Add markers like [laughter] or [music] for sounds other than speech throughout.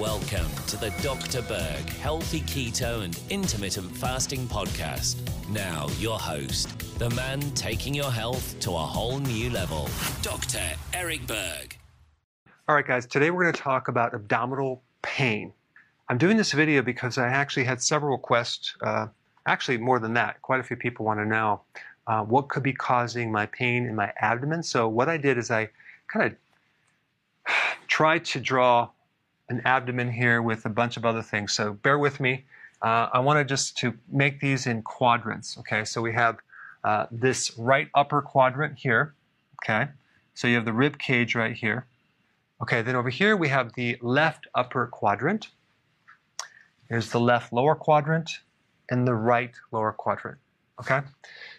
Welcome to the Dr. Berg Healthy Keto and Intermittent Fasting Podcast. Now, your host, the man taking your health to a whole new level, Dr. Eric Berg. All right, guys, today we're going to talk about abdominal pain. I'm doing this video because I actually had several requests, uh, actually more than that. Quite a few people want to know uh, what could be causing my pain in my abdomen. So, what I did is I kind of [sighs] tried to draw an abdomen here with a bunch of other things. So bear with me. Uh, I wanted just to make these in quadrants. Okay, so we have uh, this right upper quadrant here. Okay, so you have the rib cage right here. Okay, then over here we have the left upper quadrant. Here's the left lower quadrant and the right lower quadrant. Okay,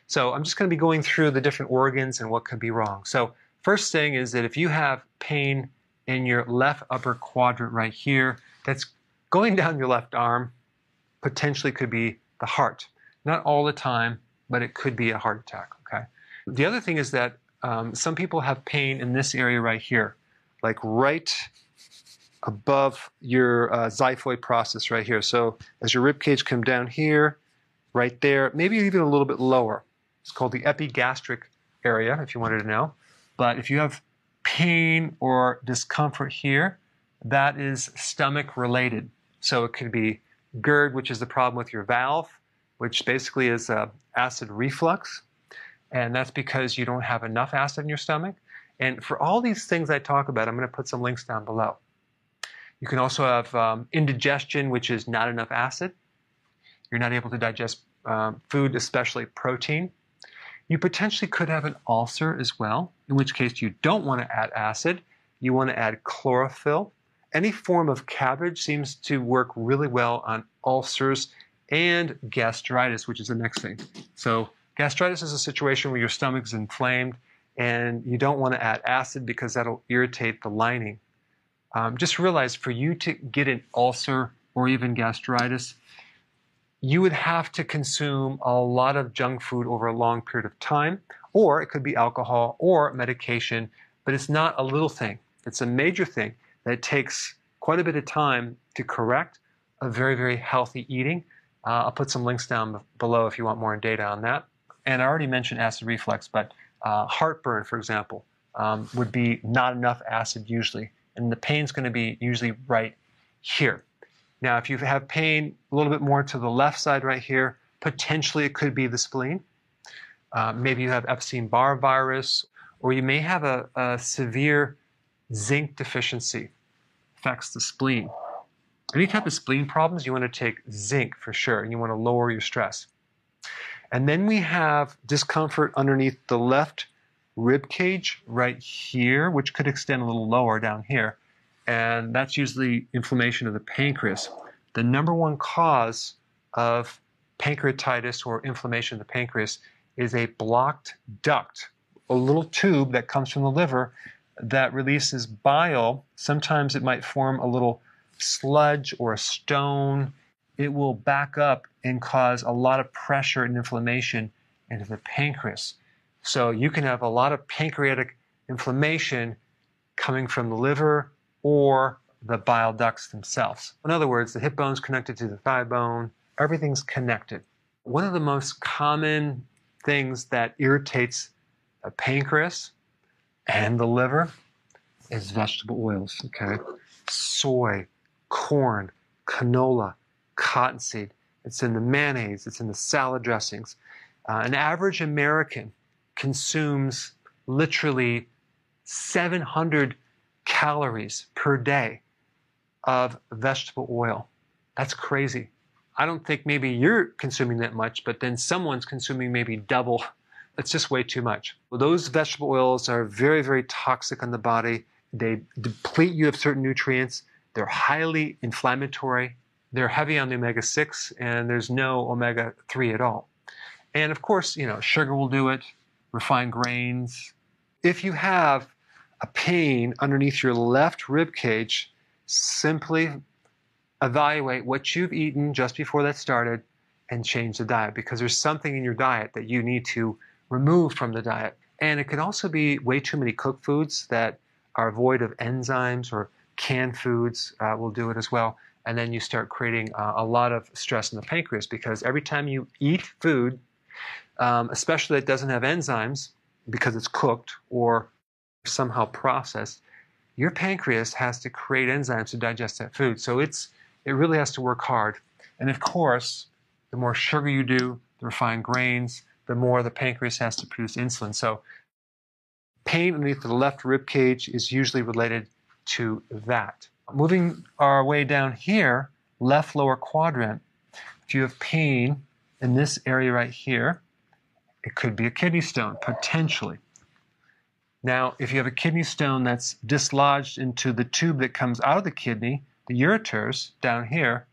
so I'm just going to be going through the different organs and what could be wrong. So first thing is that if you have pain in your left upper quadrant right here that's going down your left arm potentially could be the heart. Not all the time, but it could be a heart attack. Okay. The other thing is that um, some people have pain in this area right here, like right above your uh, xiphoid process right here. So as your rib cage come down here, right there, maybe even a little bit lower. It's called the epigastric area, if you wanted to know. But if you have pain or discomfort here, that is stomach related. So it could be GERD, which is the problem with your valve, which basically is uh, acid reflux. And that's because you don't have enough acid in your stomach. And for all these things I talk about, I'm going to put some links down below. You can also have um, indigestion, which is not enough acid. You're not able to digest um, food, especially protein. You potentially could have an ulcer as well, in which case you don't want to add acid. You want to add chlorophyll. Any form of cabbage seems to work really well on ulcers and gastritis, which is the next thing. So, gastritis is a situation where your stomach is inflamed and you don't want to add acid because that'll irritate the lining. Um, just realize for you to get an ulcer or even gastritis, you would have to consume a lot of junk food over a long period of time, or it could be alcohol or medication, but it's not a little thing. It's a major thing that takes quite a bit of time to correct a very, very healthy eating. Uh, I'll put some links down below if you want more data on that. And I already mentioned acid reflux, but uh, heartburn, for example, um, would be not enough acid usually, and the pain's going to be usually right here. Now, if you have pain a little bit more to the left side right here, potentially it could be the spleen. Uh, maybe you have Epstein Barr virus, or you may have a, a severe zinc deficiency, affects the spleen. Any type of spleen problems, you want to take zinc for sure, and you want to lower your stress. And then we have discomfort underneath the left rib cage right here, which could extend a little lower down here and that's usually inflammation of the pancreas. The number one cause of pancreatitis or inflammation of the pancreas is a blocked duct, a little tube that comes from the liver that releases bile. Sometimes it might form a little sludge or a stone. It will back up and cause a lot of pressure and inflammation into the pancreas. So you can have a lot of pancreatic inflammation coming from the liver, or the bile ducts themselves. In other words, the hip bone's connected to the thigh bone, everything's connected. One of the most common things that irritates the pancreas and the liver is vegetable oils, okay? Soy, corn, canola, cottonseed. It's in the mayonnaise, it's in the salad dressings. Uh, an average American consumes literally 700 calories per day of vegetable oil. That's crazy. I don't think maybe you're consuming that much, but then someone's consuming maybe double. [laughs] It's just way too much. Those vegetable oils are very, very toxic on the body. They deplete you of certain nutrients. They're highly inflammatory. They're heavy on the omega 6, and there's no omega 3 at all. And of course, you know, sugar will do it, refined grains. If you have a pain underneath your left rib cage, simply evaluate what you've eaten just before that started and change the diet because there's something in your diet that you need to remove from the diet. And it can also be way too many cooked foods that are void of enzymes or canned foods uh, will do it as well. And then you start creating uh, a lot of stress in the pancreas because every time you eat food, um, especially that doesn't have enzymes because it's cooked or somehow processed, your pancreas has to create enzymes to digest that food. So it's it really has to work hard. And of course, the more sugar you do, the refined grains, the more the pancreas has to produce insulin. So pain underneath the left rib cage is usually related to that. Moving our way down here, left lower quadrant, if you have pain in this area right here, it could be a kidney stone, potentially. Now, if you have a kidney stone that's dislodged into the tube that comes out of the kidney, the ureters down here,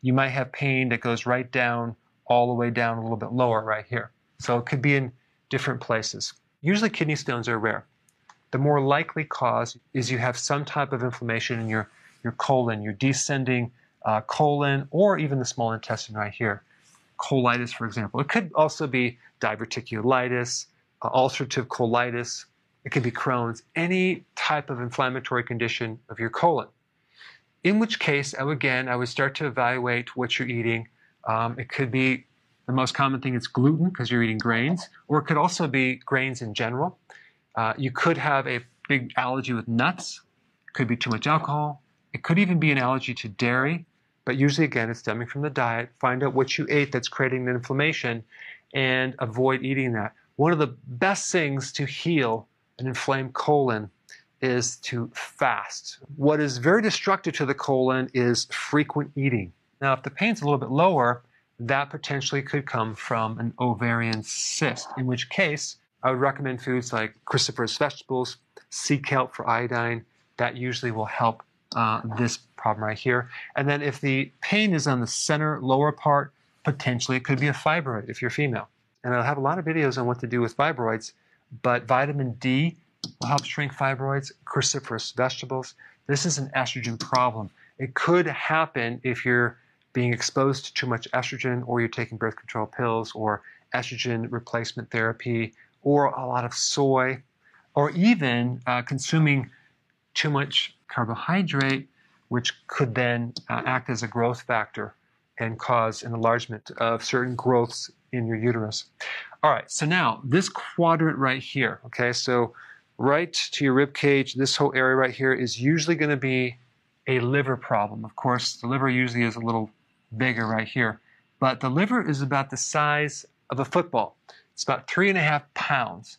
you might have pain that goes right down, all the way down a little bit lower right here. So it could be in different places. Usually kidney stones are rare. The more likely cause is you have some type of inflammation in your, your colon, your descending uh, colon, or even the small intestine right here. Colitis, for example. It could also be diverticulitis, uh, ulcerative colitis. It could be Crohn's, any type of inflammatory condition of your colon. In which case, again, I would start to evaluate what you're eating. Um, it could be the most common thing is gluten because you're eating grains, or it could also be grains in general. Uh, you could have a big allergy with nuts. It could be too much alcohol. It could even be an allergy to dairy, but usually, again, it's stemming from the diet. Find out what you ate that's creating the inflammation and avoid eating that. One of the best things to heal an inflamed colon is to fast. What is very destructive to the colon is frequent eating. Now, if the pain's a little bit lower, that potentially could come from an ovarian cyst, in which case I would recommend foods like cruciferous vegetables, sea kelp for iodine. That usually will help uh, this problem right here. And then if the pain is on the center lower part, potentially it could be a fibroid if you're female. And I'll have a lot of videos on what to do with fibroids, but vitamin D will help shrink fibroids, cruciferous vegetables. This is an estrogen problem. It could happen if you're being exposed to too much estrogen, or you're taking birth control pills, or estrogen replacement therapy, or a lot of soy, or even uh, consuming too much carbohydrate, which could then uh, act as a growth factor and cause an enlargement of certain growths in your uterus. All right, so now this quadrant right here, okay, so right to your rib cage, this whole area right here is usually going to be a liver problem. Of course, the liver usually is a little bigger right here. But the liver is about the size of a football. It's about three and a half pounds.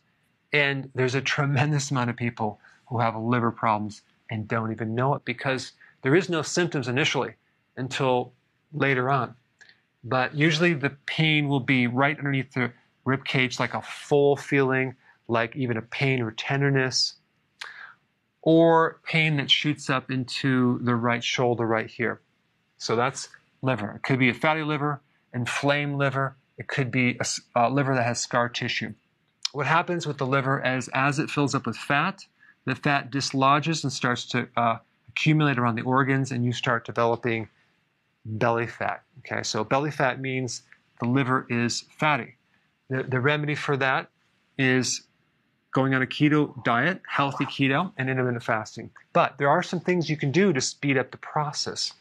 And there's a tremendous amount of people who have liver problems and don't even know it because there is no symptoms initially until later on. But usually the pain will be right underneath the rib cage, like a full feeling, like even a pain or tenderness, or pain that shoots up into the right shoulder right here. So that's liver. It could be a fatty liver, inflamed liver. It could be a, a liver that has scar tissue. What happens with the liver is as it fills up with fat, the fat dislodges and starts to uh, accumulate around the organs, and you start developing belly fat. Okay, so belly fat means the liver is fatty. The, the remedy for that is going on a keto diet, healthy keto, and intermittent fasting. But there are some things you can do to speed up the process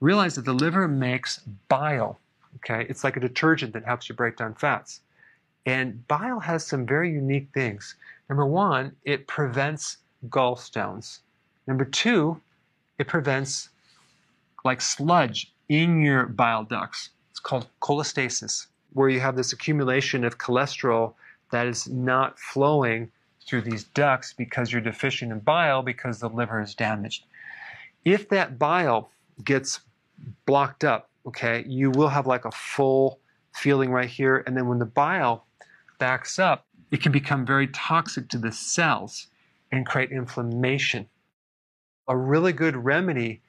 realize that the liver makes bile. Okay, it's like a detergent that helps you break down fats. And bile has some very unique things. Number one, it prevents gallstones. Number two, it prevents like sludge in your bile ducts. It's called cholestasis, where you have this accumulation of cholesterol that is not flowing through these ducts because you're deficient in bile because the liver is damaged. If that bile gets blocked up, okay, you will have like a full feeling right here. And then when the bile backs up, it can become very toxic to the cells and create inflammation. A really good remedy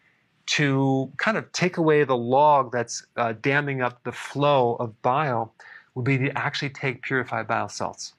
to kind of take away the log that's uh, damming up the flow of bile would be to actually take purified bile salts.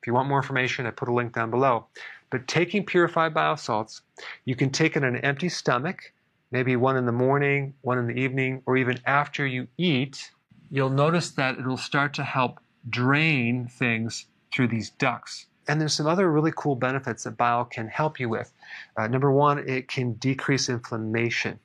If you want more information, I put a link down below. But taking purified bile salts, you can take it on an empty stomach maybe one in the morning, one in the evening, or even after you eat, you'll notice that it'll start to help drain things through these ducts. And there's some other really cool benefits that bile can help you with. Uh, number one, it can decrease inflammation.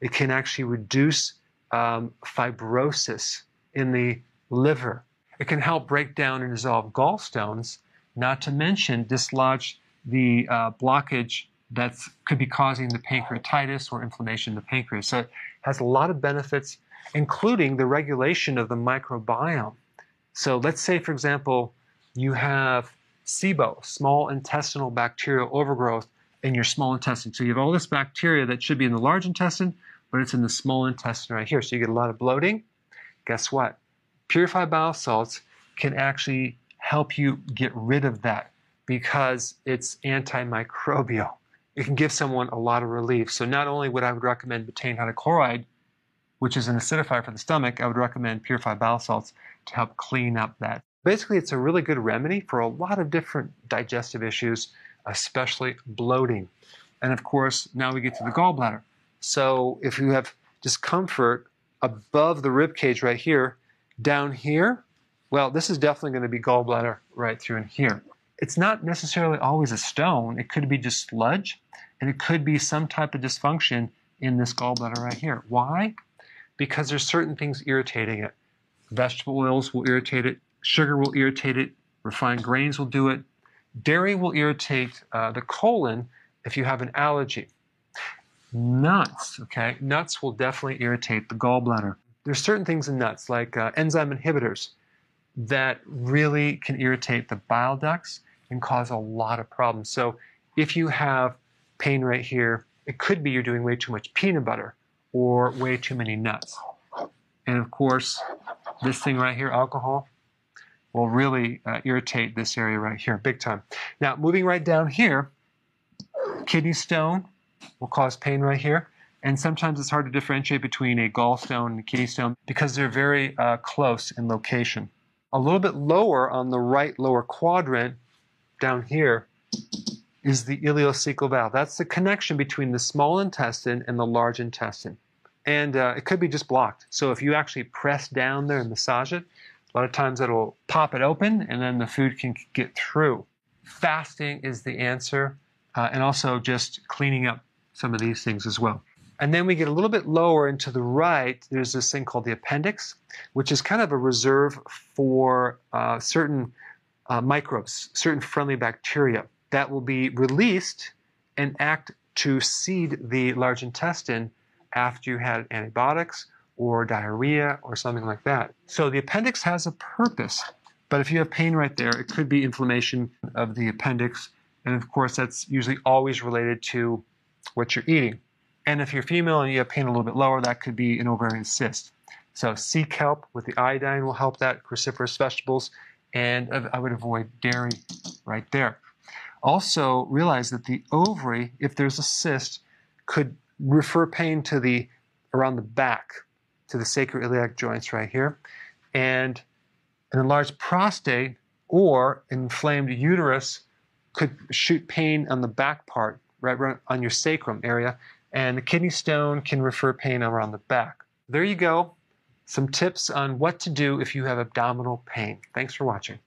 It can actually reduce um, fibrosis in the liver. It can help break down and dissolve gallstones, not to mention dislodge the uh, blockage that could be causing the pancreatitis or inflammation in the pancreas. So it has a lot of benefits, including the regulation of the microbiome. So let's say, for example, you have SIBO, small intestinal bacterial overgrowth in your small intestine. So you have all this bacteria that should be in the large intestine, but it's in the small intestine right here. So you get a lot of bloating. Guess what? Purified bile salts can actually help you get rid of that because it's antimicrobial. It can give someone a lot of relief. So not only would I would recommend betaine hydrochloride, which is an acidifier for the stomach, I would recommend purified bile salts to help clean up that. Basically, it's a really good remedy for a lot of different digestive issues, especially bloating. And of course, now we get to the gallbladder. So if you have discomfort above the rib cage right here, down here, well, this is definitely going to be gallbladder right through in here. It's not necessarily always a stone. It could be just sludge, and it could be some type of dysfunction in this gallbladder right here. Why? Because there's certain things irritating it. Vegetable oils will irritate it. Sugar will irritate it. Refined grains will do it. Dairy will irritate uh, the colon if you have an allergy. Nuts, okay? Nuts will definitely irritate the gallbladder. There's certain things in nuts, like uh, enzyme inhibitors, that really can irritate the bile ducts and cause a lot of problems. So if you have pain right here, it could be you're doing way too much peanut butter or way too many nuts. And of course, this thing right here, alcohol, will really uh, irritate this area right here, big time. Now, moving right down here, kidney stone will cause pain right here. And sometimes it's hard to differentiate between a gallstone and a kidney stone because they're very uh, close in location. A little bit lower on the right lower quadrant down here is the ileocecal valve. That's the connection between the small intestine and the large intestine. And uh, it could be just blocked. So if you actually press down there and massage it, a lot of times it'll pop it open and then the food can get through. Fasting is the answer, uh, and also just cleaning up some of these things as well. And then we get a little bit lower into the right, there's this thing called the appendix, which is kind of a reserve for uh, certain uh, microbes, certain friendly bacteria that will be released and act to seed the large intestine after you had antibiotics or diarrhea or something like that. So the appendix has a purpose, but if you have pain right there, it could be inflammation of the appendix. And of course, that's usually always related to what you're eating. And if you're female and you have pain a little bit lower, that could be an ovarian cyst. So sea kelp with the iodine will help that, cruciferous vegetables, and I would avoid dairy right there. Also, realize that the ovary, if there's a cyst, could refer pain to the around the back, to the sacroiliac joints right here, and an enlarged prostate or inflamed uterus could shoot pain on the back part, right, on your sacrum area, and the kidney stone can refer pain around the back. There you go some tips on what to do if you have abdominal pain. Thanks for watching.